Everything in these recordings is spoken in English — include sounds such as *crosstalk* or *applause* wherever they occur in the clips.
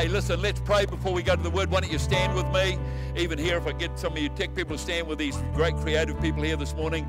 Hey, listen, let's pray before we go to the word. Why don't you stand with me? Even here, if I get some of you tech people to stand with these great creative people here this morning,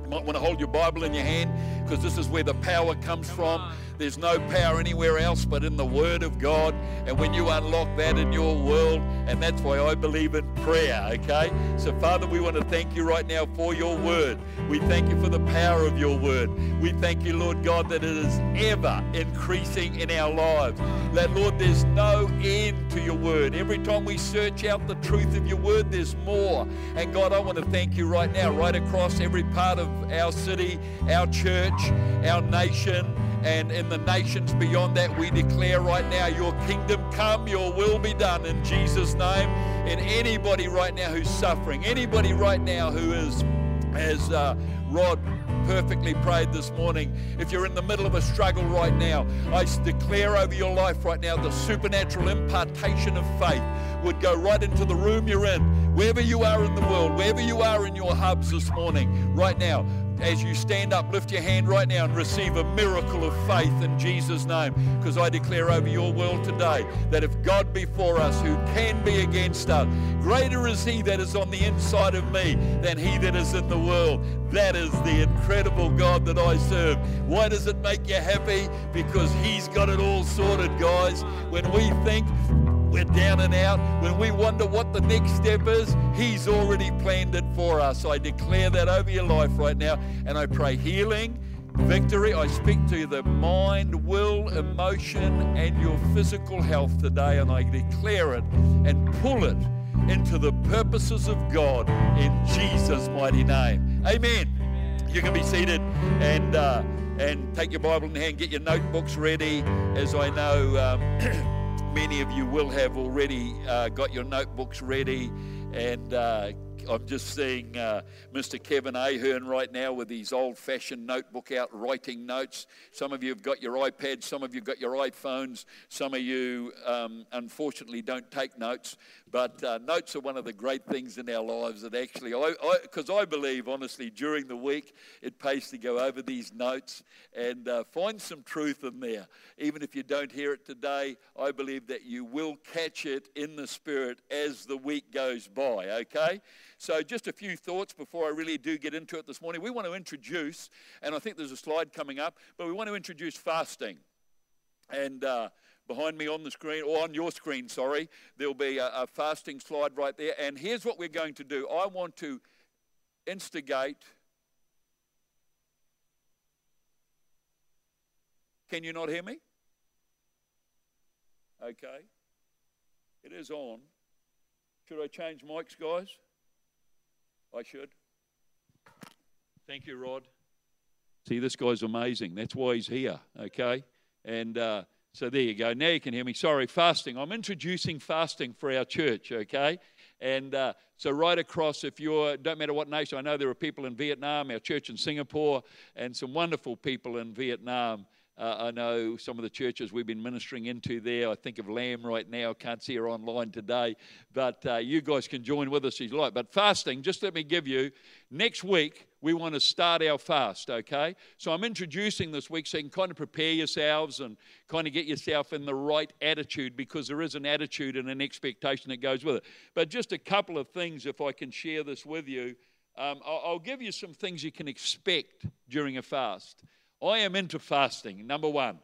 you might want to hold your Bible in your hand because this is where the power comes from. There's no power anywhere else but in the Word of God. And when you unlock that in your world, and that's why I believe in prayer, okay? So, Father, we want to thank you right now for your Word. We thank you for the power of your Word. We thank you, Lord God, that it is ever increasing in our lives. That, Lord, there's no end to your Word. Every time we search out the truth of your Word, there's more. And, God, I want to thank you right now, right across every part of our city, our church, our nation and in the nations beyond that, we declare right now, Your kingdom come, Your will be done in Jesus' name. And anybody right now who's suffering, anybody right now who is, as uh, Rod perfectly prayed this morning, if you're in the middle of a struggle right now, I declare over your life right now the supernatural impartation of faith would go right into the room you're in, wherever you are in the world, wherever you are in your hubs this morning, right now as you stand up, lift your hand right now and receive a miracle of faith in Jesus' name. Because I declare over your world today that if God be for us, who can be against us? Greater is He that is on the inside of me than He that is in the world. That is the incredible God that I serve. Why does it make you happy? Because He's got it all sorted, guys. When we think we're down and out, when we wonder what the next step is, He's already planned it for us. So I declare that over your life right now, and I pray healing, victory. I speak to the mind, will, emotion, and your physical health today, and I declare it and pull it into the purposes of God in Jesus' mighty name. Amen. You can be seated and uh, and take your Bible in hand, get your notebooks ready, as I know. Um, *clears throat* many of you will have already uh, got your notebooks ready and uh, I'm just seeing uh, Mr. Kevin Ahern right now with his old fashioned notebook out writing notes. Some of you have got your iPads, some of you have got your iPhones, some of you um, unfortunately don't take notes. But uh, notes are one of the great things in our lives that actually, because I, I, I, believe honestly during the week it pays to go over these notes and uh, find some truth in there. Even if you don't hear it today, I believe that you will catch it in the spirit as the week goes by, okay? So, just a few thoughts before I really do get into it this morning. We want to introduce, and I think there's a slide coming up, but we want to introduce fasting. And uh, behind me on the screen, or on your screen, sorry, there'll be a, a fasting slide right there. And here's what we're going to do I want to instigate. Can you not hear me? Okay. It is on. Should I change mics, guys? I should. Thank you, Rod. See, this guy's amazing. That's why he's here, okay? And uh, so there you go. Now you can hear me. Sorry, fasting. I'm introducing fasting for our church, okay? And uh, so right across, if you're, don't matter what nation, I know there are people in Vietnam, our church in Singapore, and some wonderful people in Vietnam. Uh, I know some of the churches we've been ministering into there. I think of Lamb right now. Can't see her online today. But uh, you guys can join with us if you like. But fasting, just let me give you, next week we want to start our fast, okay? So I'm introducing this week so you can kind of prepare yourselves and kind of get yourself in the right attitude because there is an attitude and an expectation that goes with it. But just a couple of things, if I can share this with you. Um, I'll, I'll give you some things you can expect during a fast. I am into fasting, number one.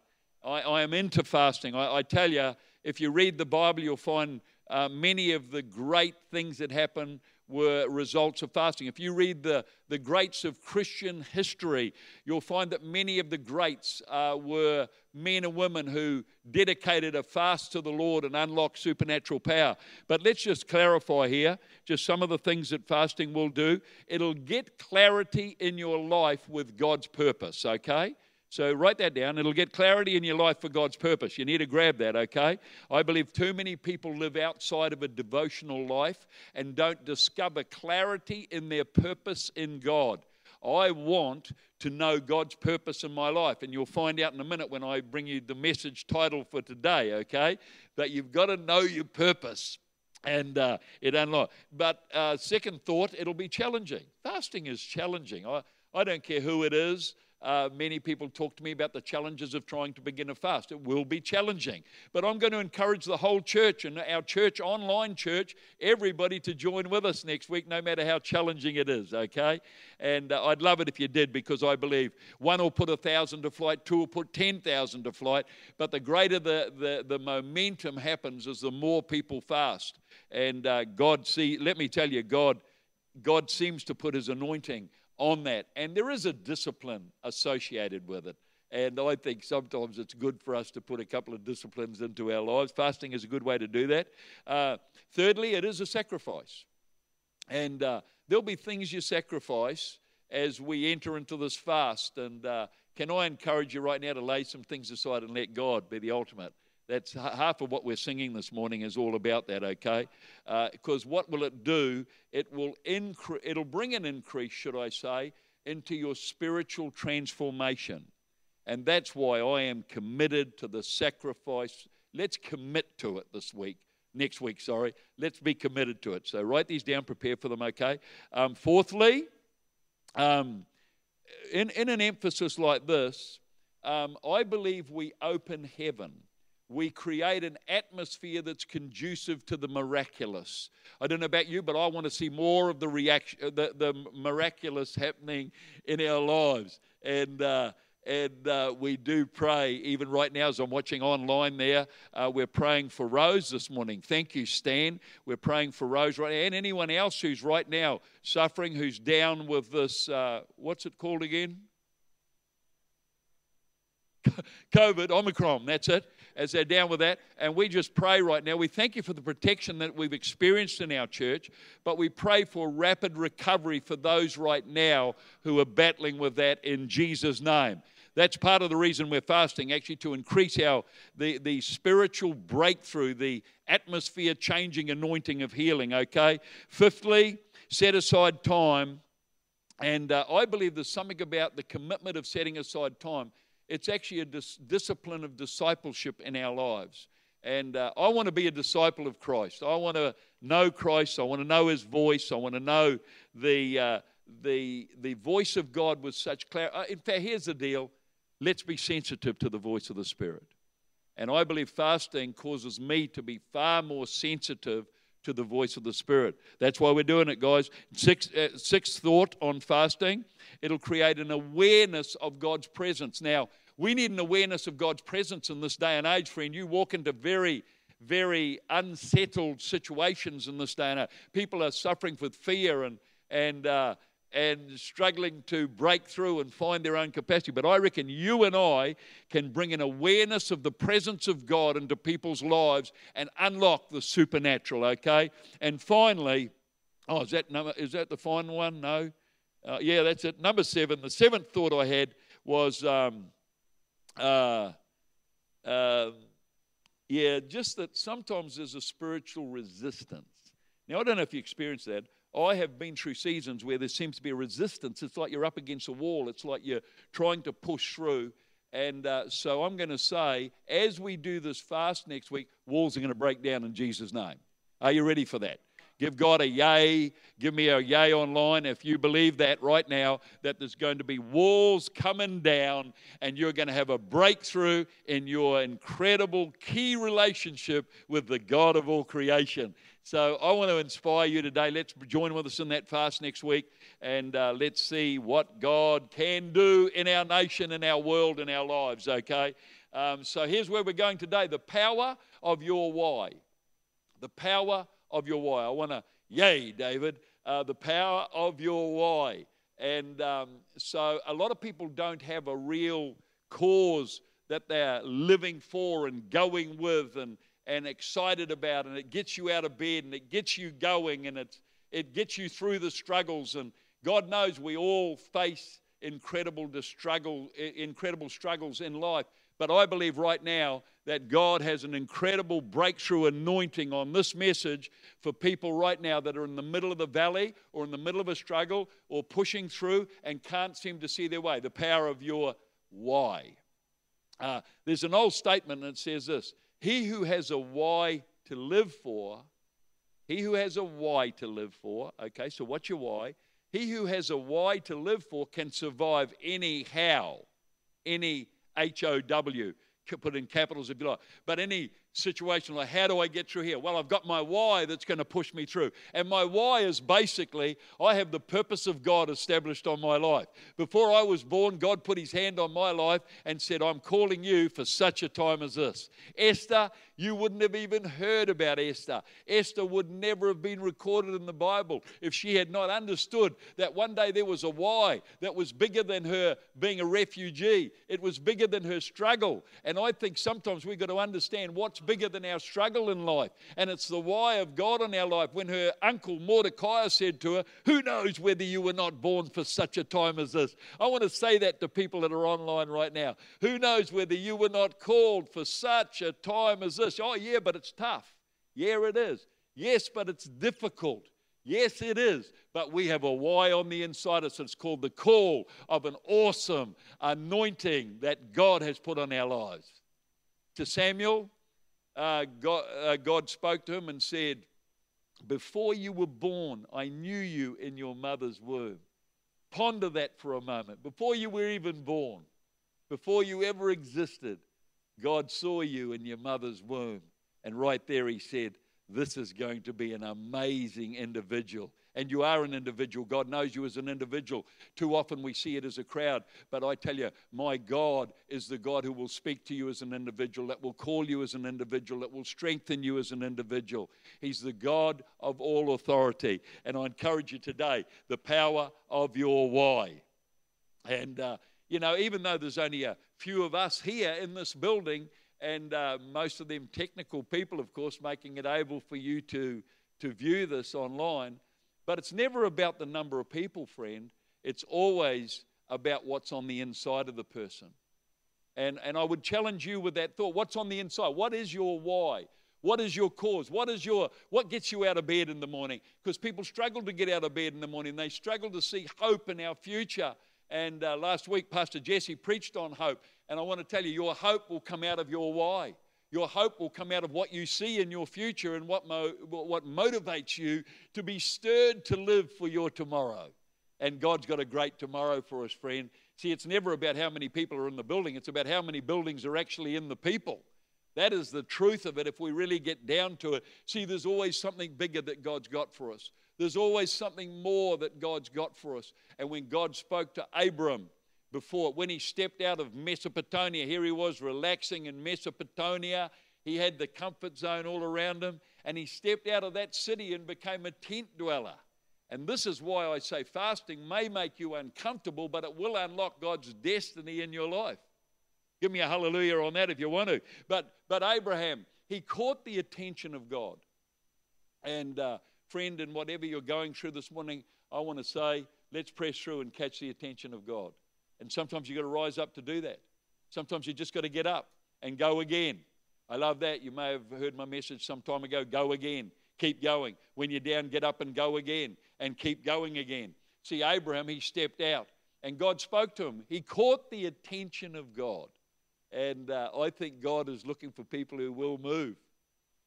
I, I am into fasting. I, I, tell you, if you read the Bible, you'll find uh, many of the great things that happen were results of fasting. If you read the, the greats of Christian history, you'll find that many of the greats uh, were men and women who dedicated a fast to the Lord and unlocked supernatural power. But let's just clarify here just some of the things that fasting will do. It'll get clarity in your life with God's purpose, okay? So write that down. It'll get clarity in your life for God's purpose. You need to grab that, okay? I believe too many people live outside of a devotional life and don't discover clarity in their purpose in God. I want to know God's purpose in my life. And you'll find out in a minute when I bring you the message title for today, okay? But you've got to know your purpose. And uh, it unlock. But uh, second thought, it'll be challenging. Fasting is challenging. I, I don't care who it is. Uh, many people talk to me about the challenges of trying to begin a fast. It will be challenging. But I'm going to encourage the whole church and our church, online church, everybody to join with us next week, no matter how challenging it is, okay? And uh, I'd love it if you did because I believe one will put a thousand to flight, two will put 10,000 to flight. But the greater the, the, the momentum happens is the more people fast. And uh, God, see, let me tell you, God, God seems to put his anointing on that. And there is a discipline associated with it. And I think sometimes it's good for us to put a couple of disciplines into our lives. Fasting is a good way to do that. Uh, thirdly, it is a sacrifice. And uh, there'll be things you sacrifice as we enter into this fast. And uh, can I encourage you right now to lay some things aside and let God be the ultimate? That's half of what we're singing this morning is all about that, okay? Because uh, what will it do? It will increase, it'll bring an increase, should I say, into your spiritual transformation. And that's why I am committed to the sacrifice. Let's commit to it this week, next week, sorry. Let's be committed to it. So write these down, prepare for them, okay? Um, fourthly, um, in, in an emphasis like this, um, I believe we open heaven we create an atmosphere that's conducive to the miraculous. I don't know about you, but I want to see more of the reaction, the, the miraculous happening in our lives. And uh, and uh, we do pray. Even right now as i'm watching online there uh, we're praying for rose this morning. Thank you stan. We're praying for rose right now and anyone else who's right now suffering who's down with this uh, what's it called again? *laughs* Covid omicron that's it as they're down with that. And we just pray right now. We thank you for the protection that we've experienced in our church, but we pray for rapid recovery for those right now who are battling with that in Jesus' name. That's part of the reason we're fasting, actually, to increase our the, the spiritual breakthrough, the atmosphere changing anointing of healing, okay? Fifthly, set aside time. And uh, I believe there's something about the commitment of setting aside time it's actually a dis- discipline of discipleship in our lives. And uh, I want to be a disciple of Christ. I want to know Christ. I want to know His voice. I want to know the, uh, the, the voice of God with such clarity. Uh, in fact, here's the deal let's be sensitive to the voice of the Spirit. And I believe fasting causes me to be far more sensitive to the voice of the Spirit. That's why we're doing it, guys. Sixth, uh, sixth thought on fasting it'll create an awareness of God's presence. Now, we need an awareness of God's presence in this day and age, friend. You walk into very very unsettled situations in this day and age. People are suffering with fear and and uh, and struggling to break through and find their own capacity. But I reckon you and I can bring an awareness of the presence of God into people's lives and unlock the supernatural, okay? And finally, oh, is that, number, is that the final one? No? Uh, yeah, that's it. Number seven. The seventh thought I had was, um, uh, uh, yeah, just that sometimes there's a spiritual resistance. Now, I don't know if you experience that. I have been through seasons where there seems to be a resistance. It's like you're up against a wall, it's like you're trying to push through. And uh, so I'm going to say, as we do this fast next week, walls are going to break down in Jesus' name. Are you ready for that? Give God a yay. Give me a yay online if you believe that right now, that there's going to be walls coming down and you're going to have a breakthrough in your incredible key relationship with the God of all creation. So I want to inspire you today. Let's join with us in that fast next week and uh, let's see what God can do in our nation, in our world, in our lives, okay? Um, so here's where we're going today the power of your why. The power of your why. I want to, yay, David, uh, the power of your why. And um, so a lot of people don't have a real cause that they're living for and going with and and excited about, and it gets you out of bed and it gets you going and it, it gets you through the struggles. And God knows we all face incredible struggle, incredible struggles in life. But I believe right now that God has an incredible breakthrough anointing on this message for people right now that are in the middle of the valley or in the middle of a struggle or pushing through and can't seem to see their way. The power of your why. Uh, there's an old statement that says this he who has a why to live for, he who has a why to live for, okay, so what's your why? He who has a why to live for can survive any how, any H O W, put in capitals if you like, but any situation like how do I get through here? Well, I've got my why that's going to push me through. And my why is basically I have the purpose of God established on my life. Before I was born, God put his hand on my life and said, I'm calling you for such a time as this. Esther, you wouldn't have even heard about Esther. Esther would never have been recorded in the Bible if she had not understood that one day there was a why that was bigger than her being a refugee. It was bigger than her struggle. And I think sometimes we've got to understand what's bigger than our struggle in life. And it's the why of God in our life. When her uncle Mordecai said to her, Who knows whether you were not born for such a time as this? I want to say that to people that are online right now. Who knows whether you were not called for such a time as this? Oh, yeah, but it's tough. Yeah, it is. Yes, but it's difficult. Yes, it is. But we have a why on the inside of us. It's called the call of an awesome anointing that God has put on our lives. To Samuel, uh, God, uh, God spoke to him and said, Before you were born, I knew you in your mother's womb. Ponder that for a moment. Before you were even born, before you ever existed, God saw you in your mother's womb. And right there, He said, This is going to be an amazing individual and you are an individual. God knows you as an individual. Too often we see it as a crowd, but I tell you, my God is the God who will speak to you as an individual, that will call you as an individual, that will strengthen you as an individual. He's the God of all authority. And I encourage you today the power of your why. And, uh, you know, even though there's only a few of us here in this building, and uh, most of them technical people, of course, making it able for you to, to view this online. But it's never about the number of people, friend. It's always about what's on the inside of the person. And, and I would challenge you with that thought. What's on the inside? What is your why? What is your cause? What is your what gets you out of bed in the morning? Because people struggle to get out of bed in the morning. They struggle to see hope in our future. And uh, last week, Pastor Jesse preached on hope. And I want to tell you, your hope will come out of your why. Your hope will come out of what you see in your future and what, mo- what motivates you to be stirred to live for your tomorrow. And God's got a great tomorrow for us, friend. See, it's never about how many people are in the building, it's about how many buildings are actually in the people. That is the truth of it if we really get down to it. See, there's always something bigger that God's got for us. There's always something more that God's got for us. And when God spoke to Abram, before. When he stepped out of Mesopotamia, here he was relaxing in Mesopotamia. He had the comfort zone all around him, and he stepped out of that city and became a tent dweller. And this is why I say fasting may make you uncomfortable, but it will unlock God's destiny in your life. Give me a hallelujah on that if you want to. But, but Abraham, he caught the attention of God. And, uh, friend, and whatever you're going through this morning, I want to say, let's press through and catch the attention of God. And sometimes you've got to rise up to do that. Sometimes you just got to get up and go again. I love that. You may have heard my message some time ago go again. Keep going. When you're down, get up and go again and keep going again. See, Abraham, he stepped out and God spoke to him. He caught the attention of God. And uh, I think God is looking for people who will move.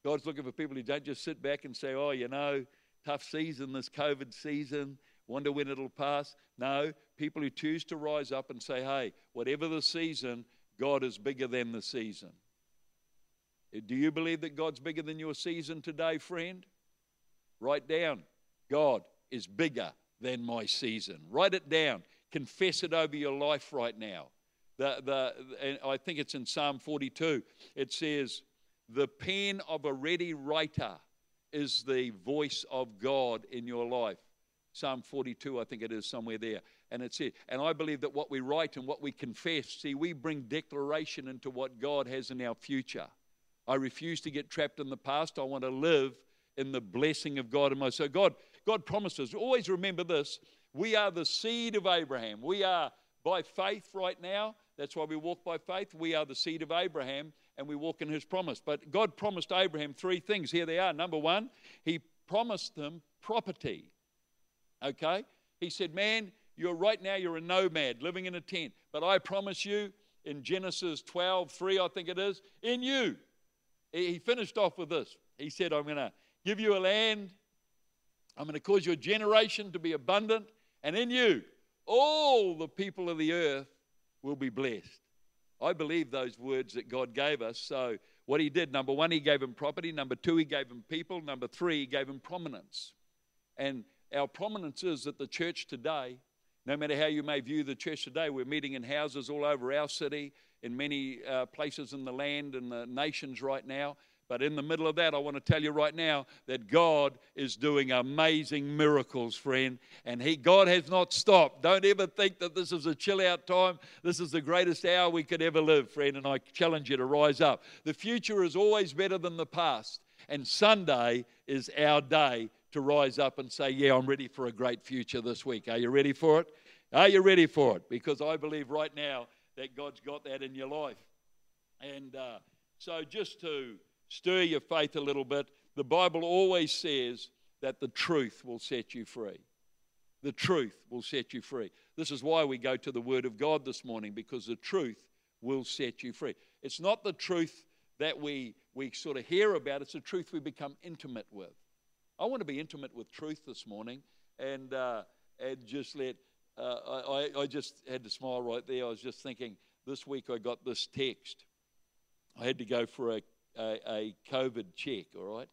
God's looking for people who don't just sit back and say, oh, you know, tough season, this COVID season, wonder when it'll pass. No, people who choose to rise up and say, hey, whatever the season, God is bigger than the season. Uh, do you believe that God's bigger than your season today, friend? Write down, God is bigger than my season. Write it down. Confess it over your life right now. The, the, I think it's in Psalm 42. It says, The pen of a ready writer is the voice of God in your life. Psalm 42, I think it is somewhere there. And it's it. And I believe that what we write and what we confess, see, we bring declaration into what God has in our future. I refuse to get trapped in the past. I want to live in the blessing of God in my so God, God promises. Always remember this. We are the seed of Abraham. We are by faith right now. That's why we walk by faith. We are the seed of Abraham and we walk in his promise. But God promised Abraham three things. Here they are. Number one, he promised them property. Okay? He said, Man, you're right now, you're a nomad living in a tent. But I promise you, in Genesis 12, 3, I think it is, in you. He finished off with this. He said, I'm going to give you a land. I'm going to cause your generation to be abundant. And in you, all the people of the earth will be blessed. I believe those words that God gave us. So, what he did number one, he gave him property. Number two, he gave him people. Number three, he gave him prominence. And our prominence is that the church today, no matter how you may view the church today, we're meeting in houses all over our city, in many uh, places in the land and the nations right now. But in the middle of that, I want to tell you right now that God is doing amazing miracles, friend. And he, God has not stopped. Don't ever think that this is a chill out time. This is the greatest hour we could ever live, friend. And I challenge you to rise up. The future is always better than the past. And Sunday is our day to rise up and say, Yeah, I'm ready for a great future this week. Are you ready for it? Are you ready for it? Because I believe right now that God's got that in your life. And uh, so just to stir your faith a little bit. The Bible always says that the truth will set you free. The truth will set you free. This is why we go to the Word of God this morning, because the truth will set you free. It's not the truth that we, we sort of hear about, it's the truth we become intimate with. I want to be intimate with truth this morning and, uh, and just let, uh, I, I just had to smile right there. I was just thinking, this week I got this text. I had to go for a a, a COVID check, all right?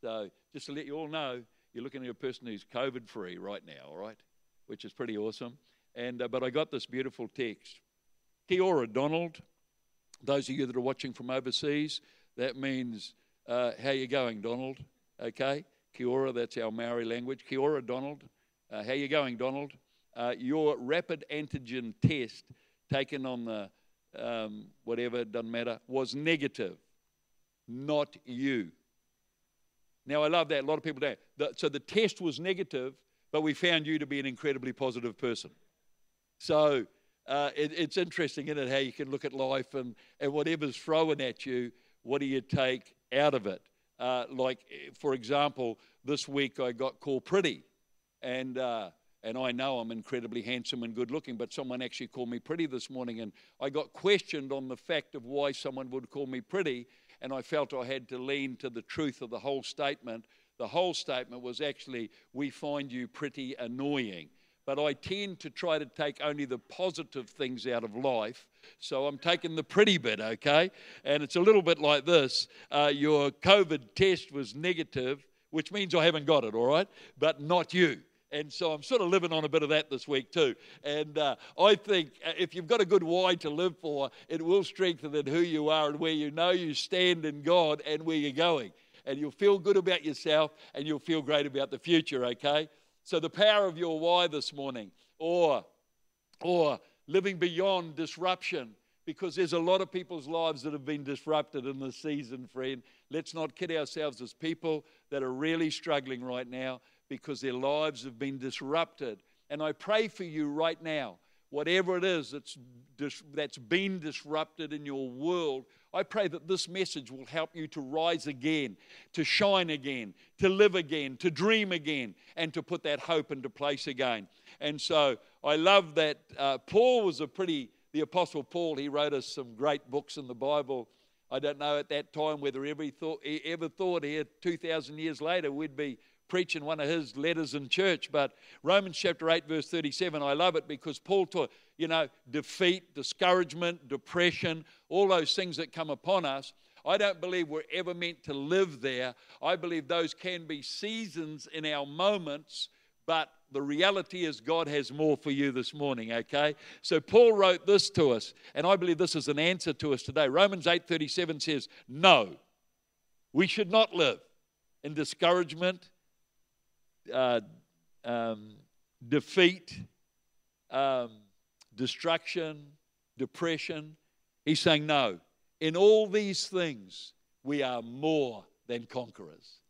So just to let you all know, you're looking at a person who's COVID free right now, all right? Which is pretty awesome. And, uh, but I got this beautiful text. Kia ora, Donald. Those of you that are watching from overseas, that means, uh, how you going, Donald? Okay? Kia ora, that's our Maori language. Kia ora, Donald. Uh, how you going, Donald? Uh, your rapid antigen test taken on the um, whatever, doesn't matter, was negative not you. Now, I love that. A lot of people don't. The, so the test was negative, but we found you to be an incredibly positive person. So uh, it, it's interesting, isn't it, how you can look at life and, and whatever's thrown at you, what do you take out of it? Uh, like, for example, this week I got called pretty. And, uh, and I know I'm incredibly handsome and good looking, but someone actually called me pretty this morning. And I got questioned on the fact of why someone would call me pretty and I felt I had to lean to the truth of the whole statement. The whole statement was actually, We find you pretty annoying. But I tend to try to take only the positive things out of life. So I'm taking the pretty bit, okay? And it's a little bit like this uh, Your COVID test was negative, which means I haven't got it, all right? But not you. And so I'm sort of living on a bit of that this week too. And uh, I think uh, if you've got a good why to live for, it will strengthen in who you are and where you know you stand in God and where you're going. And you'll feel good about yourself and you'll feel great about the future, okay? So the power of your why this morning, or, or living beyond disruption, because there's a lot of people's lives that have been disrupted in this season, friend. Let's not kid ourselves as people that are really struggling right now because their lives have been disrupted. And I pray for you right now, whatever it is that's, that's been disrupted in your world, I pray that this message will help you to rise again, to shine again, to live again, to dream again, and to put that hope into place again. And so I love that uh, Paul was a pretty, the Apostle Paul, he wrote us some great books in the Bible. I don't know at that time whether he thought, he ever thought here 2,000 years later we'd be preaching one of his letters in church, but Romans chapter 8, verse 37, I love it because Paul taught, you know, defeat, discouragement, depression, all those things that come upon us. I don't believe we're ever meant to live there. I believe those can be seasons in our moments, but the reality is God has more for you this morning, okay? So Paul wrote this to us, and I believe this is an answer to us today. Romans 8:37 says, "No. We should not live in discouragement, uh, um, defeat, um, destruction, depression. He's saying, no, in all these things, we are more than conquerors.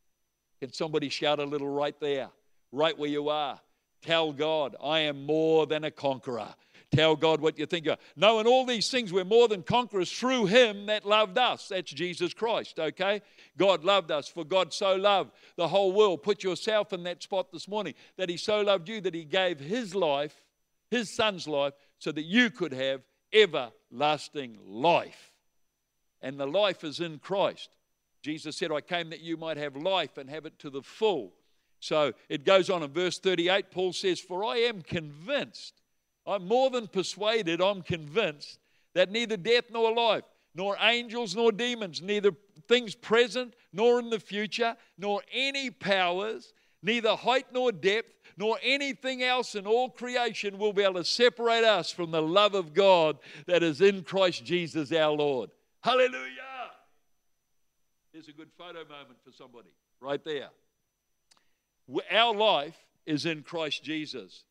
Can somebody shout a little right there, right where you are? Tell God, I am more than a conqueror. Tell God what you think. No, in all these things, we're more than conquerors through Him that loved us. That's Jesus Christ, okay? God loved us, for God so loved the whole world. Put yourself in that spot this morning that He so loved you that He gave His life, His Son's life, so that you could have everlasting life. And the life is in Christ. Jesus said, I came that you might have life and have it to the full. So it goes on in verse 38. Paul says, For I am convinced, I'm more than persuaded, I'm convinced that neither death nor life, nor angels nor demons, neither things present nor in the future, nor any powers, neither height nor depth, nor anything else in all creation will be able to separate us from the love of God that is in Christ Jesus our Lord. Hallelujah! Here's a good photo moment for somebody right there. Our life is in Christ Jesus.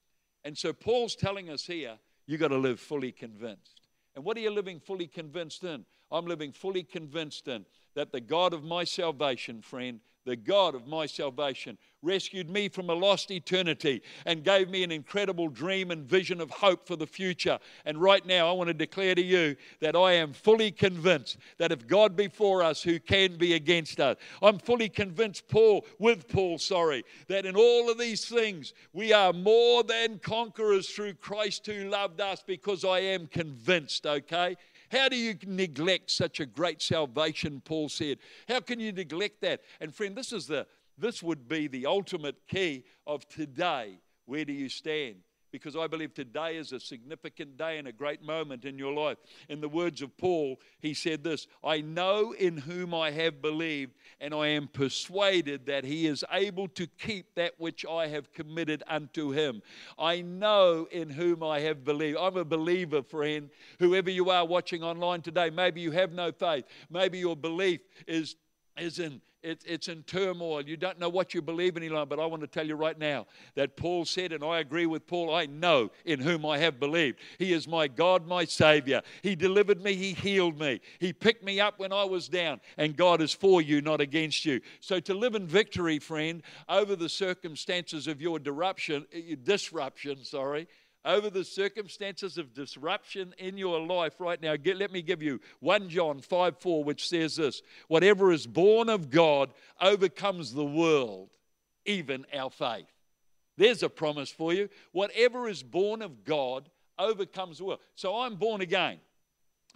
And so Paul's telling us here, you've got to live fully convinced. And what are you living fully convinced in? I'm living fully convinced in that the God of my salvation, friend, the God of my salvation, rescued me from a lost eternity and gave me an incredible dream and vision of hope for the future. And right now, I want to declare to you that I am fully convinced that if God be for us, who can be against us? I'm fully convinced, Paul, with Paul, sorry, that in all of these things, we are more than conquerors through Christ who loved us because I am convinced, okay? How do you neglect such a great salvation? Paul said. How can you neglect that? And friend, this is the this would be the ultimate key of today. Where do you stand? Because I believe today is a significant day and a great moment in your life. In the words of Paul, he said this I know in whom I have believed, and I am persuaded that he is able to keep that which I have committed unto him. I know in whom I have believed. I'm a believer, friend. Whoever you are watching online today, maybe you have no faith, maybe your belief is, is in it, it's in turmoil. You don't know what you believe in, Elon. But I want to tell you right now that Paul said, and I agree with Paul, I know in whom I have believed. He is my God, my Savior. He delivered me, He healed me. He picked me up when I was down, and God is for you, not against you. So to live in victory, friend, over the circumstances of your disruption, eh, disruption, sorry, over the circumstances of disruption in your life right now, get, let me give you 1 John 5 4, which says this Whatever is born of God overcomes the world, even our faith. There's a promise for you. Whatever is born of God overcomes the world. So I'm born again.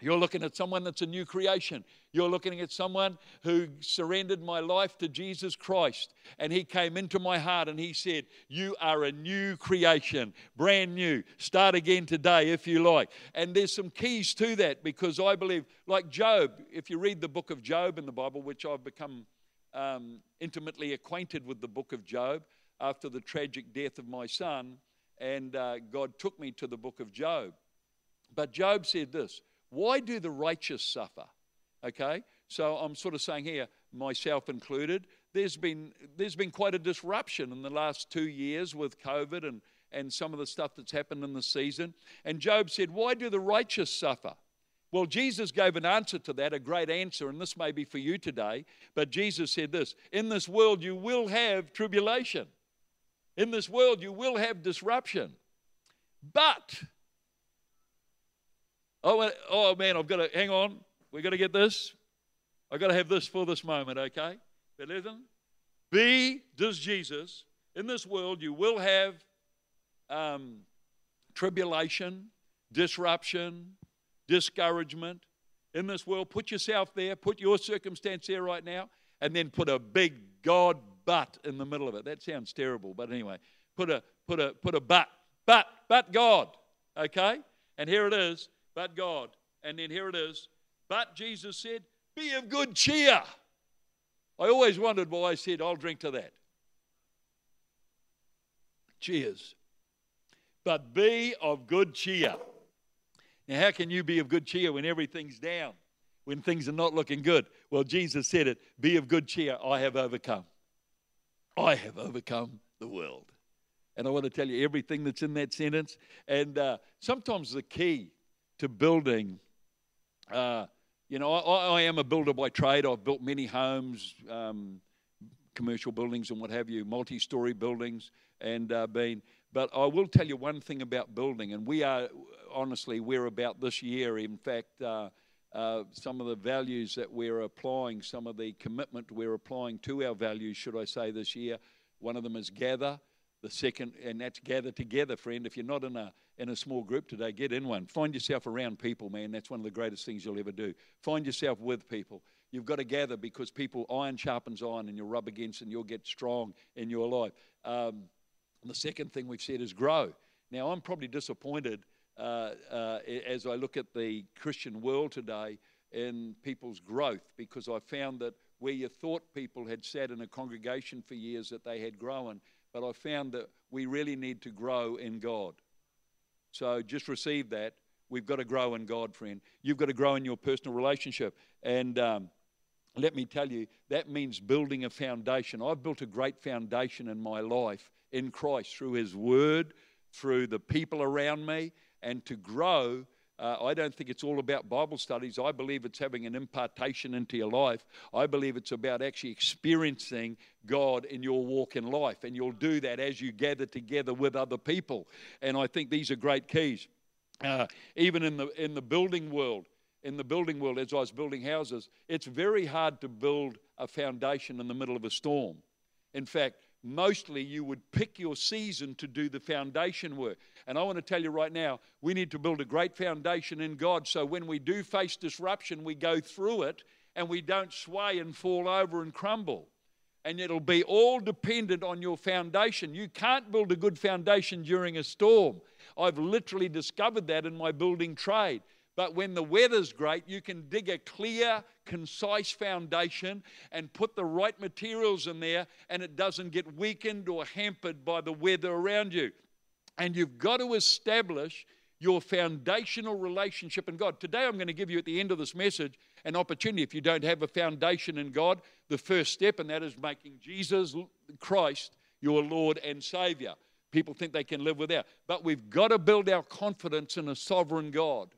You're looking at someone that's a new creation. You're looking at someone who surrendered my life to Jesus Christ and he came into my heart and he said, You are a new creation, brand new. Start again today if you like. And there's some keys to that because I believe, like Job, if you read the book of Job in the Bible, which I've become um, intimately acquainted with the book of Job after the tragic death of my son, and uh, God took me to the book of Job. But Job said this why do the righteous suffer? Okay, so I'm sort of saying here, myself included, there's been, there's been quite a disruption in the last two years with COVID and, and some of the stuff that's happened in the season. And Job said, Why do the righteous suffer? Well, Jesus gave an answer to that, a great answer, and this may be for you today. But Jesus said this In this world, you will have tribulation. In this world, you will have disruption. But Oh, oh man, I've got to hang on. We've got to get this. I've got to have this for this moment, okay? But listen, be does Jesus. In this world, you will have um, tribulation, disruption, discouragement. In this world, put yourself there, put your circumstance there right now, and then put a big God but in the middle of it. That sounds terrible, but anyway, put a put a put a but, but, but God. Okay? And here it is but God. And then here it is. But Jesus said, Be of good cheer. I always wondered why I said, I'll drink to that. Cheers. But be of good cheer. Now, how can you be of good cheer when everything's down, when things are not looking good? Well, Jesus said it be of good cheer. I have overcome. I have overcome the world. And I want to tell you everything that's in that sentence. And uh, sometimes the key to building. Uh, you know, I, I, am a builder by trade. I've built many homes, um, commercial buildings, and what have you, multi-story buildings, and uh, been. But I will tell you one thing about building, and we are honestly we're about this year. In fact, uh, uh, some of the values that we're applying, some of the commitment we're applying to our values, should I say, this year. One of them is gather. The second, and that's gather together, friend. If you're not in a in a small group today, get in one. Find yourself around people, man. That's one of the greatest things you'll ever do. Find yourself with people. You've got to gather because people, iron sharpens iron, and you'll rub against and you'll get strong in your life. Um, the second thing we've said is grow. Now, I'm probably disappointed uh, uh, as I look at the Christian world today in people's growth because I found that where you thought people had sat in a congregation for years that they had grown, but I found that we really need to grow in God. So just receive that. We've got to grow in God, friend. You've got to grow in your personal relationship. And um, let me tell you, that means building a foundation. I've built a great foundation in my life in Christ through His Word, through the people around me, and to grow uh, I don't think it's all about Bible studies. I believe it's having an impartation into your life. I believe it's about actually experiencing God in your walk in life. And you'll do that as you gather together with other people. And I think these are great keys. Uh, even in the, in the building world, in the building world, as I was building houses, it's very hard to build a foundation in the middle of a storm. In fact, mostly you would pick your season to do the foundation work. And I want to tell you right now, we need to build a great foundation in God so when we do face disruption, we go through it and we don't sway and fall over and crumble. And it'll be all dependent on your foundation. You can't build a good foundation during a storm. I've literally discovered that in my building trade. But when the weather's great, you can dig a clear, concise foundation and put the right materials in there, and it doesn't get weakened or hampered by the weather around you. And you've got to establish your foundational relationship in God. Today, I'm going to give you at the end of this message an opportunity. If you don't have a foundation in God, the first step, and that is making Jesus Christ your Lord and Savior. People think they can live without. But we've got to build our confidence in a sovereign God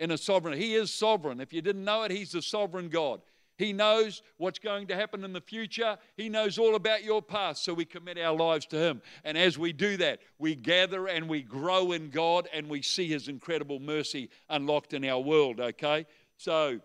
in a sovereign. He is sovereign. If you didn't know it, He's the sovereign God. He knows what's going to happen in the future. He knows all about your past. So we commit our lives to Him. And as we do that, we gather and we grow in God and we see His incredible mercy unlocked in our world, okay? So,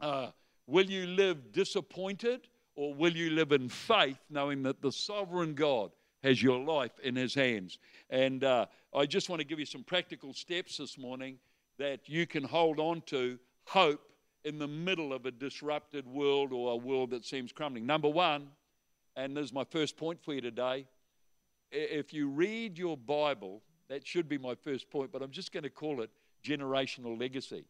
uh, will you live disappointed or will you live in faith knowing that the sovereign God has your life in His hands? And uh, I just want to give you some practical steps this morning that you can hold on to hope in the middle of a disrupted world or a world that seems crumbling. Number one, and this is my first point for you today, if you read your Bible, that should be my first point, but I'm just going to call it generational legacy.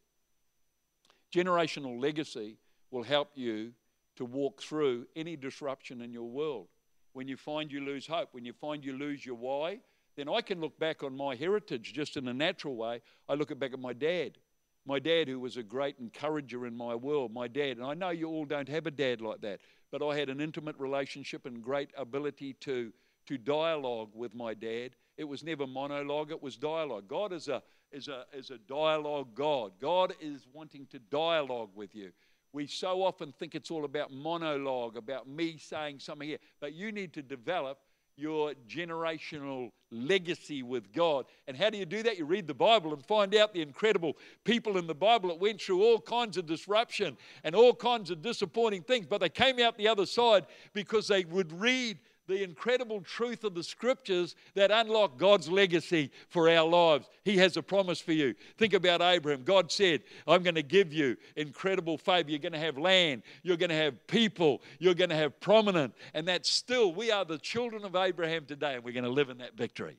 Generational legacy will help you to walk through any disruption in your world. When you find you lose hope, when you find you lose your why, then I can look back on my heritage just in a natural way. I look back at my dad. My dad, who was a great encourager in my world, my dad, and I know you all don't have a dad like that, but I had an intimate relationship and great ability to, to dialogue with my dad. It was never monologue, it was dialogue. God is a, is, a, is a dialogue God. God is wanting to dialogue with you. We so often think it's all about monologue, about me saying something here, but you need to develop your generational legacy with God. And how do you do that? You read the Bible and find out the incredible people in the Bible that went through all kinds of disruption and all kinds of disappointing things, but they came out the other side because they would read the incredible truth of the scriptures that unlock God's legacy for our lives. He has a promise for you. Think about Abraham. God said, I'm going to give you incredible favor. You're going to have land, you're going to have people, you're going to have prominent. And that's still, we are the children of Abraham today, and we're going to live in that victory.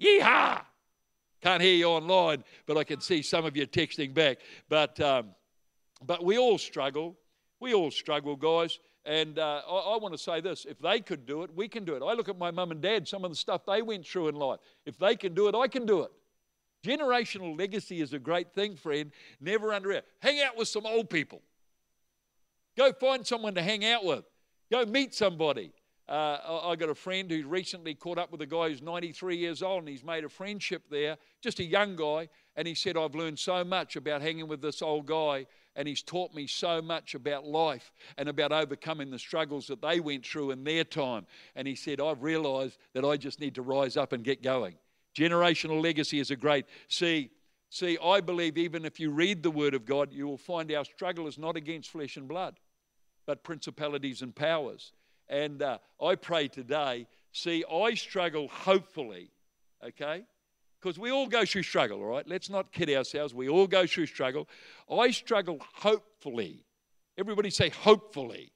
Yeehaw! Can't hear you online, but I can see some of you texting back. But, um, but we all struggle. We all struggle, guys. And uh, I, I want to say this if they could do it, we can do it. I look at my mum and dad, some of the stuff they went through in life. If they can do it, I can do it. Generational legacy is a great thing, friend. Never under Hang out with some old people. Go find someone to hang out with. Go meet somebody. Uh, I got a friend who recently caught up with a guy who's 93 years old and he's made a friendship there, just a young guy. And he said, I've learned so much about hanging with this old guy and he's taught me so much about life and about overcoming the struggles that they went through in their time. And he said, I've realized that I just need to rise up and get going. Generational legacy is a great. See, see, I believe even if you read the Word of God, you will find our struggle is not against flesh and blood, but principalities and powers. And uh, I pray today, see, I struggle hopefully, okay? Because we all go through struggle, all right? Let's not kid ourselves. We all go through struggle. I struggle hopefully Everybody say hopefully.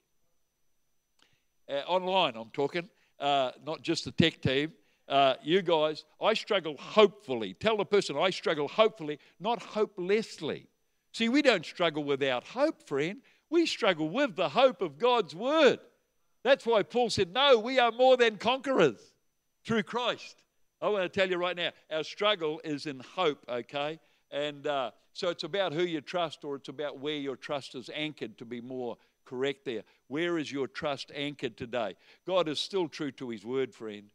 Uh, online, I'm talking, uh, not just the tech team. Uh, you guys, I struggle hopefully. Tell the person I struggle hopefully, not hopelessly. See, we don't struggle without hope, friend. We struggle with the hope of God's word. That's why Paul said, No, we are more than conquerors through Christ. I want to tell you right now, our struggle is in hope, okay? And uh, so it's about who you trust, or it's about where your trust is anchored, to be more correct there. Where is your trust anchored today? God is still true to his word, friend.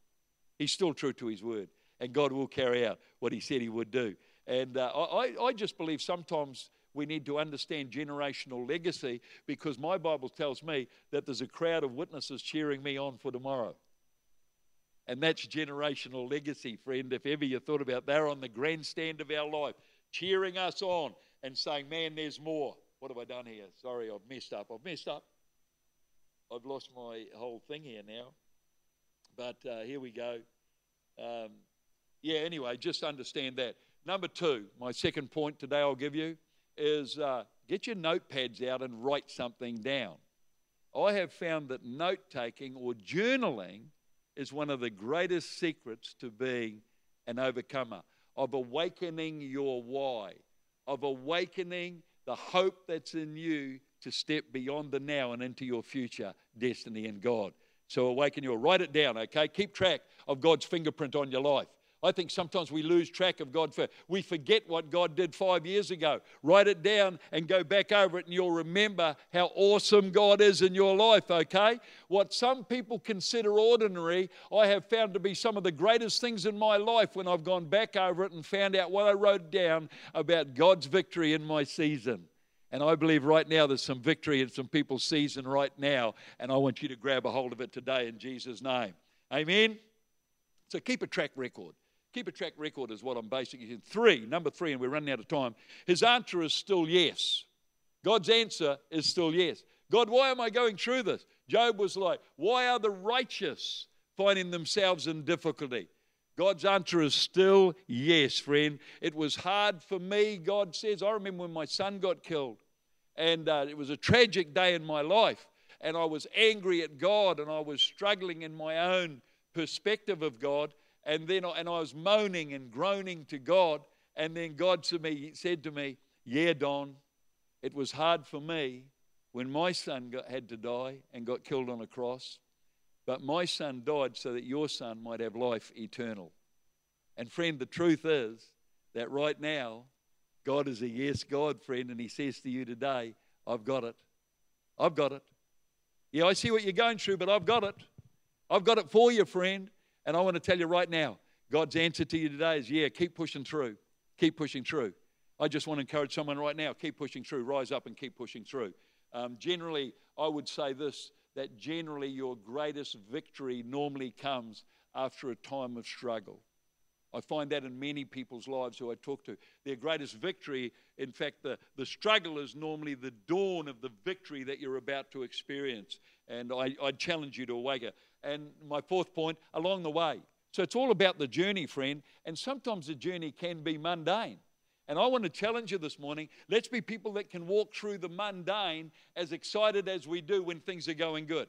He's still true to his word. And God will carry out what he said he would do. And uh, I, I just believe sometimes we need to understand generational legacy because my Bible tells me that there's a crowd of witnesses cheering me on for tomorrow. And that's generational legacy, friend. If ever you thought about they're on the grandstand of our life, cheering us on and saying, Man, there's more. What have I done here? Sorry, I've messed up. I've messed up. I've lost my whole thing here now. But uh, here we go. Um, yeah, anyway, just understand that. Number two, my second point today I'll give you is uh, get your notepads out and write something down. I have found that note taking or journaling is one of the greatest secrets to being an overcomer, of awakening your why, of awakening the hope that's in you to step beyond the now and into your future destiny in God. So awaken your, write it down, okay? Keep track of God's fingerprint on your life. I think sometimes we lose track of God. For, we forget what God did five years ago. Write it down and go back over it, and you'll remember how awesome God is in your life, okay? What some people consider ordinary, I have found to be some of the greatest things in my life when I've gone back over it and found out what I wrote down about God's victory in my season. And I believe right now there's some victory in some people's season right now, and I want you to grab a hold of it today in Jesus' name. Amen? So keep a track record. Keep a track record is what I'm basically saying. Three, number three, and we're running out of time. His answer is still yes. God's answer is still yes. God, why am I going through this? Job was like, Why are the righteous finding themselves in difficulty? God's answer is still yes, friend. It was hard for me, God says. I remember when my son got killed, and uh, it was a tragic day in my life, and I was angry at God, and I was struggling in my own perspective of God. And then and I was moaning and groaning to God. And then God to me said to me, Yeah, Don, it was hard for me when my son got, had to die and got killed on a cross. But my son died so that your son might have life eternal. And friend, the truth is that right now, God is a yes God, friend, and He says to you today, I've got it. I've got it. Yeah, I see what you're going through, but I've got it. I've got it for you, friend. And I want to tell you right now God's answer to you today is yeah, keep pushing through. Keep pushing through. I just want to encourage someone right now keep pushing through. Rise up and keep pushing through. Um, generally, I would say this that generally your greatest victory normally comes after a time of struggle. I find that in many people's lives who I talk to. Their greatest victory, in fact, the, the struggle is normally the dawn of the victory that you're about to experience. And I, I challenge you to a awaken. And my fourth point, along the way. So it's all about the journey, friend. And sometimes the journey can be mundane. And I want to challenge you this morning. Let's be people that can walk through the mundane as excited as we do when things are going good.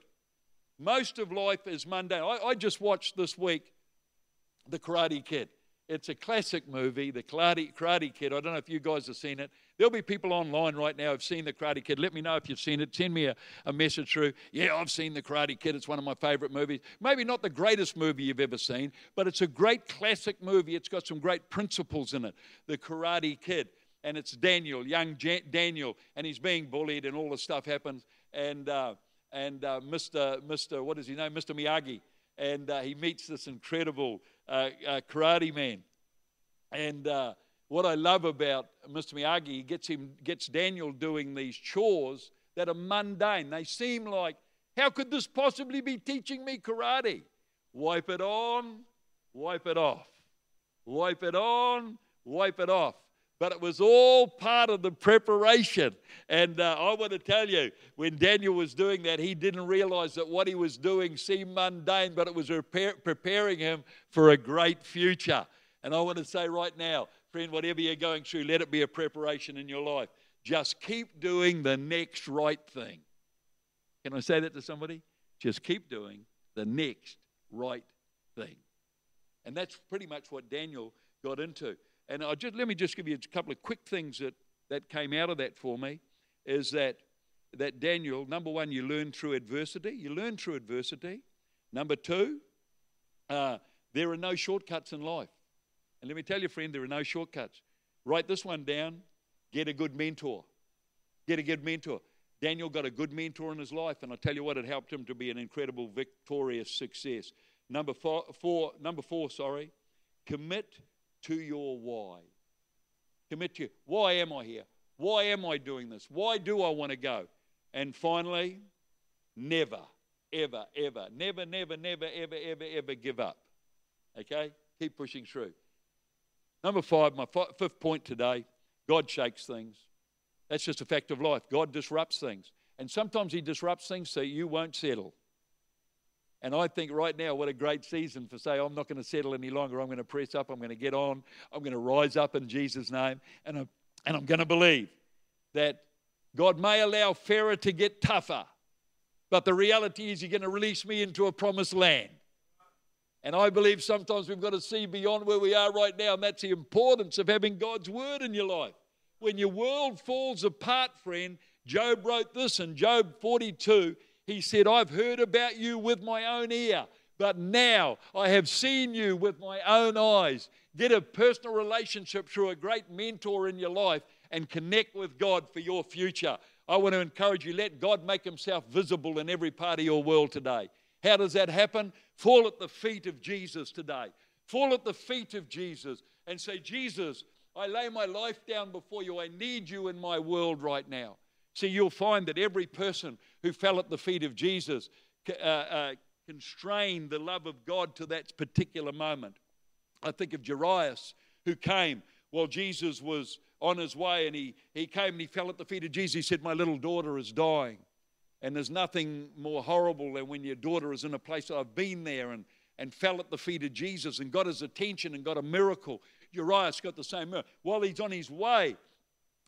Most of life is mundane. I, I just watched this week The Karate Kid. It's a classic movie, The Karate, Karate Kid. I don't know if you guys have seen it. There'll be people online right now who've seen The Karate Kid. Let me know if you've seen it. Send me a, a message through. Yeah, I've seen The Karate Kid. It's one of my favorite movies. Maybe not the greatest movie you've ever seen, but it's a great classic movie. It's got some great principles in it. The Karate Kid. And it's Daniel, young Daniel, and he's being bullied, and all this stuff happens. And, uh, and uh, Mr. Mr. What is his name? Mr. Miyagi. And uh, he meets this incredible uh, uh, karate man. And uh, what I love about Mr. Miyagi, he gets him gets Daniel doing these chores that are mundane. They seem like, how could this possibly be teaching me karate? Wipe it on, wipe it off. Wipe it on, wipe it off but it was all part of the preparation. And uh, I want to tell you, when Daniel was doing that, he didn't realize that what he was doing seemed mundane, but it was preparing him for a great future. And I want to say right now, friend, whatever you're going through, let it be a preparation in your life. Just keep doing the next right thing. Can I say that to somebody? Just keep doing the next right thing. And that's pretty much what Daniel got into. And I just let me just give you a couple of quick things that, that came out of that for me is that that Daniel, number one, you learn through adversity. You learn through adversity. Number two, uh, there are no shortcuts in life. And let me tell you, friend, there are no shortcuts. Write this one down. Get a good mentor. Get a good mentor. Daniel got a good mentor in his life, and I tell you what, it helped him to be an incredible, victorious success. Number four, four number four, sorry, commit to your why. Commit to why am I here? Why am I doing this? Why do I want to go? And finally, never, ever, ever, never, never, never, ever, ever, ever give up. Okay? Keep pushing through. Number five, my fifth point today God shakes things. That's just a fact of life. God disrupts things. And sometimes He disrupts things so you won't settle. And I think right now, what a great season for say, I'm not going to settle any longer. I'm going to press up. I'm going to get on. I'm going to rise up in Jesus' name. And I'm, and I'm going to believe that God may allow Pharaoh to get tougher. But the reality is, He's going to release me into a promised land. And I believe sometimes we've got to see beyond where we are right now, and that's the importance of having God's word in your life. When your world falls apart, friend, Job wrote this in Job 42. He said, I've heard about you with my own ear, but now I have seen you with my own eyes. Get a personal relationship through a great mentor in your life and connect with God for your future. I want to encourage you let God make himself visible in every part of your world today. How does that happen? Fall at the feet of Jesus today. Fall at the feet of Jesus and say, Jesus, I lay my life down before you. I need you in my world right now. See, you'll find that every person who fell at the feet of Jesus uh, uh, constrained the love of God to that particular moment. I think of Jairus, who came while Jesus was on his way and he, he came and he fell at the feet of Jesus. He said, My little daughter is dying. And there's nothing more horrible than when your daughter is in a place, I've been there and, and fell at the feet of Jesus and got his attention and got a miracle. Jairus got the same miracle. While he's on his way,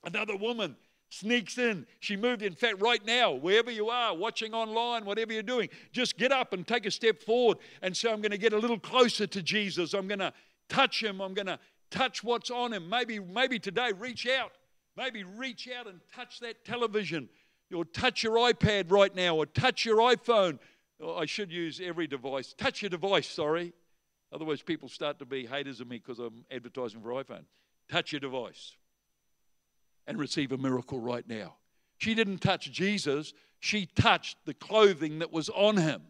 another woman sneaks in. She moved. In fact, right now, wherever you are, watching online, whatever you're doing, just get up and take a step forward and say, I'm going to get a little closer to Jesus. I'm going to touch him. I'm going to touch what's on him. Maybe, maybe today, reach out. Maybe reach out and touch that television or touch your iPad right now, or touch your iPhone. Oh, I should use every device. Touch your device, sorry. Otherwise, people start to be haters of me because I'm advertising for iPhone. Touch your device and receive a miracle right now. She didn't touch Jesus, she touched the clothing that was on him.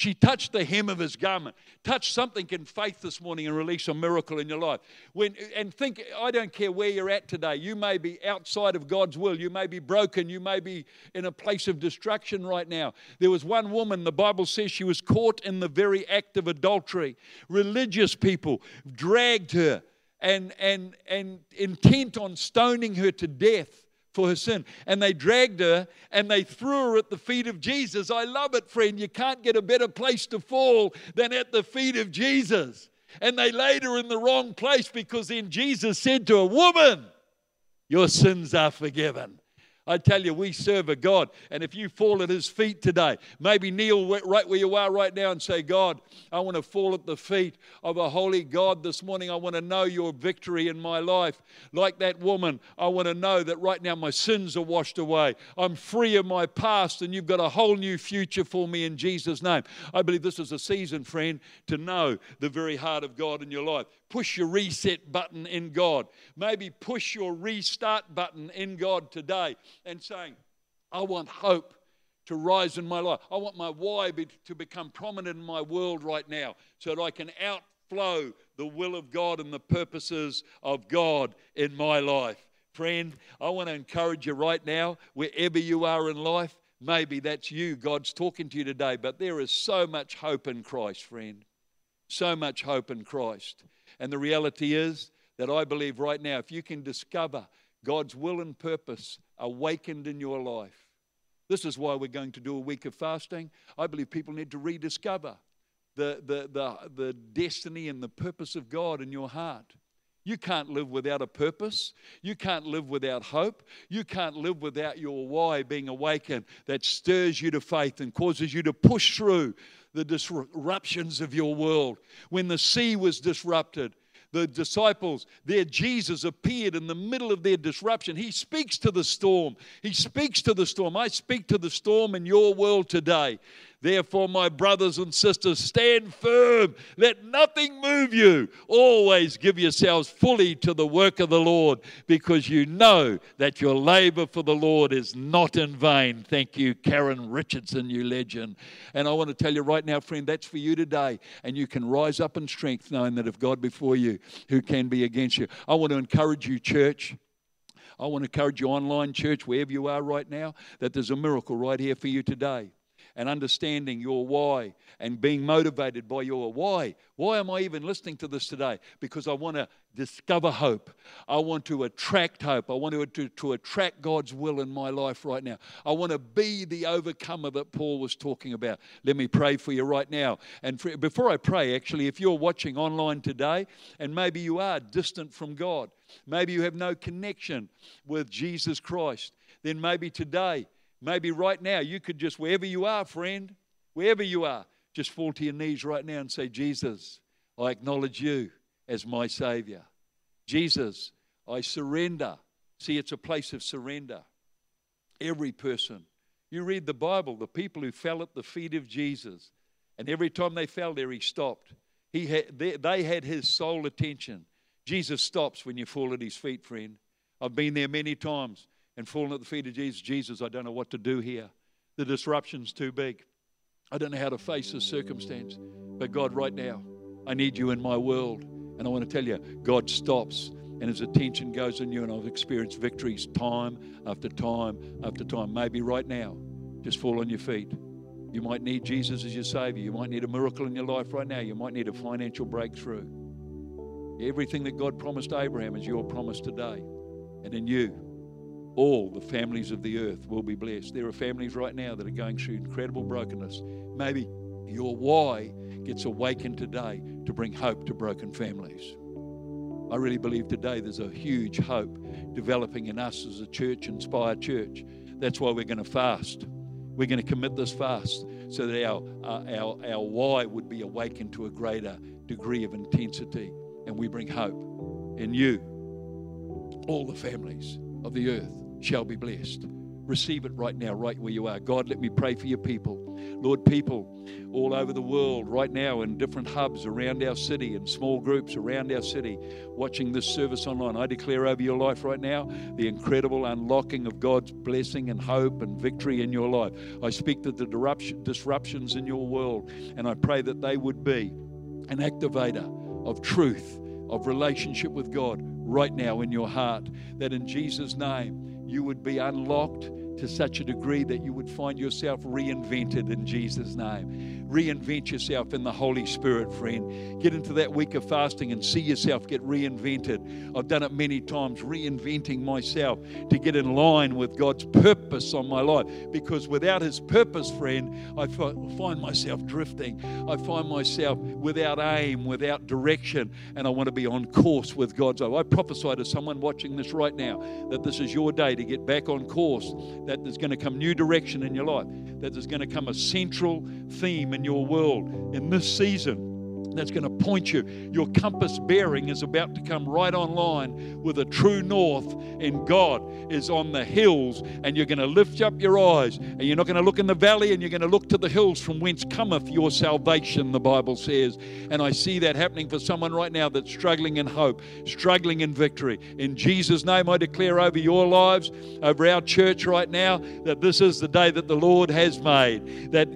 She touched the hem of his garment. Touch something in faith this morning and release a miracle in your life. When, and think, I don't care where you're at today. You may be outside of God's will. You may be broken. You may be in a place of destruction right now. There was one woman, the Bible says she was caught in the very act of adultery. Religious people dragged her and, and, and intent on stoning her to death for her sin. And they dragged her and they threw her at the feet of Jesus. I love it, friend. You can't get a better place to fall than at the feet of Jesus. And they laid her in the wrong place because then Jesus said to a woman, Your sins are forgiven. I tell you, we serve a God. And if you fall at his feet today, maybe kneel right where you are right now and say, God, I want to fall at the feet of a holy God this morning. I want to know your victory in my life. Like that woman, I want to know that right now my sins are washed away. I'm free of my past, and you've got a whole new future for me in Jesus' name. I believe this is a season, friend, to know the very heart of God in your life push your reset button in God. Maybe push your restart button in God today and saying, I want hope to rise in my life. I want my why be, to become prominent in my world right now so that I can outflow the will of God and the purposes of God in my life. Friend, I want to encourage you right now, wherever you are in life, maybe that's you. God's talking to you today, but there is so much hope in Christ, friend. So much hope in Christ. And the reality is that I believe right now, if you can discover God's will and purpose awakened in your life, this is why we're going to do a week of fasting. I believe people need to rediscover the, the, the, the destiny and the purpose of God in your heart. You can't live without a purpose. You can't live without hope. You can't live without your why being awakened that stirs you to faith and causes you to push through the disruptions of your world. When the sea was disrupted, the disciples, their Jesus appeared in the middle of their disruption. He speaks to the storm. He speaks to the storm. I speak to the storm in your world today. Therefore, my brothers and sisters, stand firm. Let nothing move you. Always give yourselves fully to the work of the Lord because you know that your labor for the Lord is not in vain. Thank you, Karen Richardson, you legend. And I want to tell you right now, friend, that's for you today. And you can rise up in strength knowing that if God before you, who can be against you? I want to encourage you, church. I want to encourage you, online church, wherever you are right now, that there's a miracle right here for you today and understanding your why and being motivated by your why. Why am I even listening to this today? Because I want to discover hope. I want to attract hope. I want to, to, to attract God's will in my life right now. I want to be the overcomer that Paul was talking about. Let me pray for you right now. And for, before I pray, actually, if you're watching online today and maybe you are distant from God, maybe you have no connection with Jesus Christ, then maybe today Maybe right now you could just, wherever you are, friend, wherever you are, just fall to your knees right now and say, Jesus, I acknowledge you as my Savior. Jesus, I surrender. See, it's a place of surrender. Every person. You read the Bible, the people who fell at the feet of Jesus, and every time they fell there, he stopped. He had, they, they had his sole attention. Jesus stops when you fall at his feet, friend. I've been there many times and falling at the feet of Jesus. Jesus, I don't know what to do here. The disruption's too big. I don't know how to face this circumstance. But God, right now, I need you in my world. And I want to tell you, God stops and his attention goes on you. And I've experienced victories time after time after time. Maybe right now, just fall on your feet. You might need Jesus as your Savior. You might need a miracle in your life right now. You might need a financial breakthrough. Everything that God promised Abraham is your promise today. And in you, all the families of the earth will be blessed. There are families right now that are going through incredible brokenness. Maybe your why gets awakened today to bring hope to broken families. I really believe today there's a huge hope developing in us as a church, Inspire Church. That's why we're going to fast. We're going to commit this fast so that our, uh, our, our why would be awakened to a greater degree of intensity and we bring hope in you, all the families of the earth shall be blessed. Receive it right now, right where you are. God, let me pray for your people. Lord, people all over the world right now in different hubs around our city and small groups around our city watching this service online, I declare over your life right now the incredible unlocking of God's blessing and hope and victory in your life. I speak to the disruptions in your world and I pray that they would be an activator of truth, of relationship with God right now in your heart. That in Jesus' name, you would be unlocked to such a degree that you would find yourself reinvented in Jesus' name. Reinvent yourself in the Holy Spirit, friend. Get into that week of fasting and see yourself get reinvented. I've done it many times, reinventing myself to get in line with God's purpose on my life. Because without His purpose, friend, I find myself drifting. I find myself without aim, without direction, and I want to be on course with God's. I prophesy to someone watching this right now that this is your day to get back on course that there's going to come new direction in your life, that there's going to come a central theme in your world in this season that's going to point you. Your compass bearing is about to come right online with a true north, and God is on the hills, and you're going to lift up your eyes, and you're not going to look in the valley, and you're going to look to the hills from whence cometh your salvation, the Bible says. And I see that happening for someone right now that's struggling in hope, struggling in victory. In Jesus' name, I declare over your lives, over our church right now, that this is the day that the Lord has made, that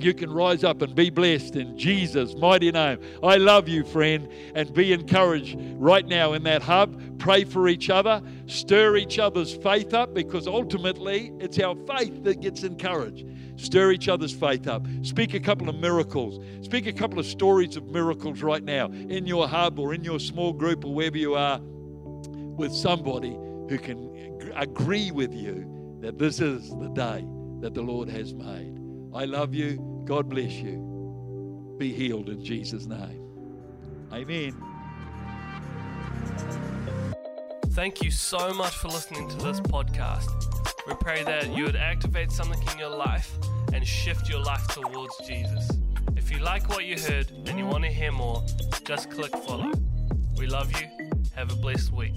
you can rise up and be blessed in Jesus' mighty name. I love you, friend, and be encouraged right now in that hub. Pray for each other, stir each other's faith up because ultimately it's our faith that gets encouraged. Stir each other's faith up. Speak a couple of miracles. Speak a couple of stories of miracles right now in your hub or in your small group or wherever you are with somebody who can agree with you that this is the day that the Lord has made. I love you. God bless you. Be healed in Jesus' name. Amen. Thank you so much for listening to this podcast. We pray that you would activate something in your life and shift your life towards Jesus. If you like what you heard and you want to hear more, just click follow. We love you. Have a blessed week.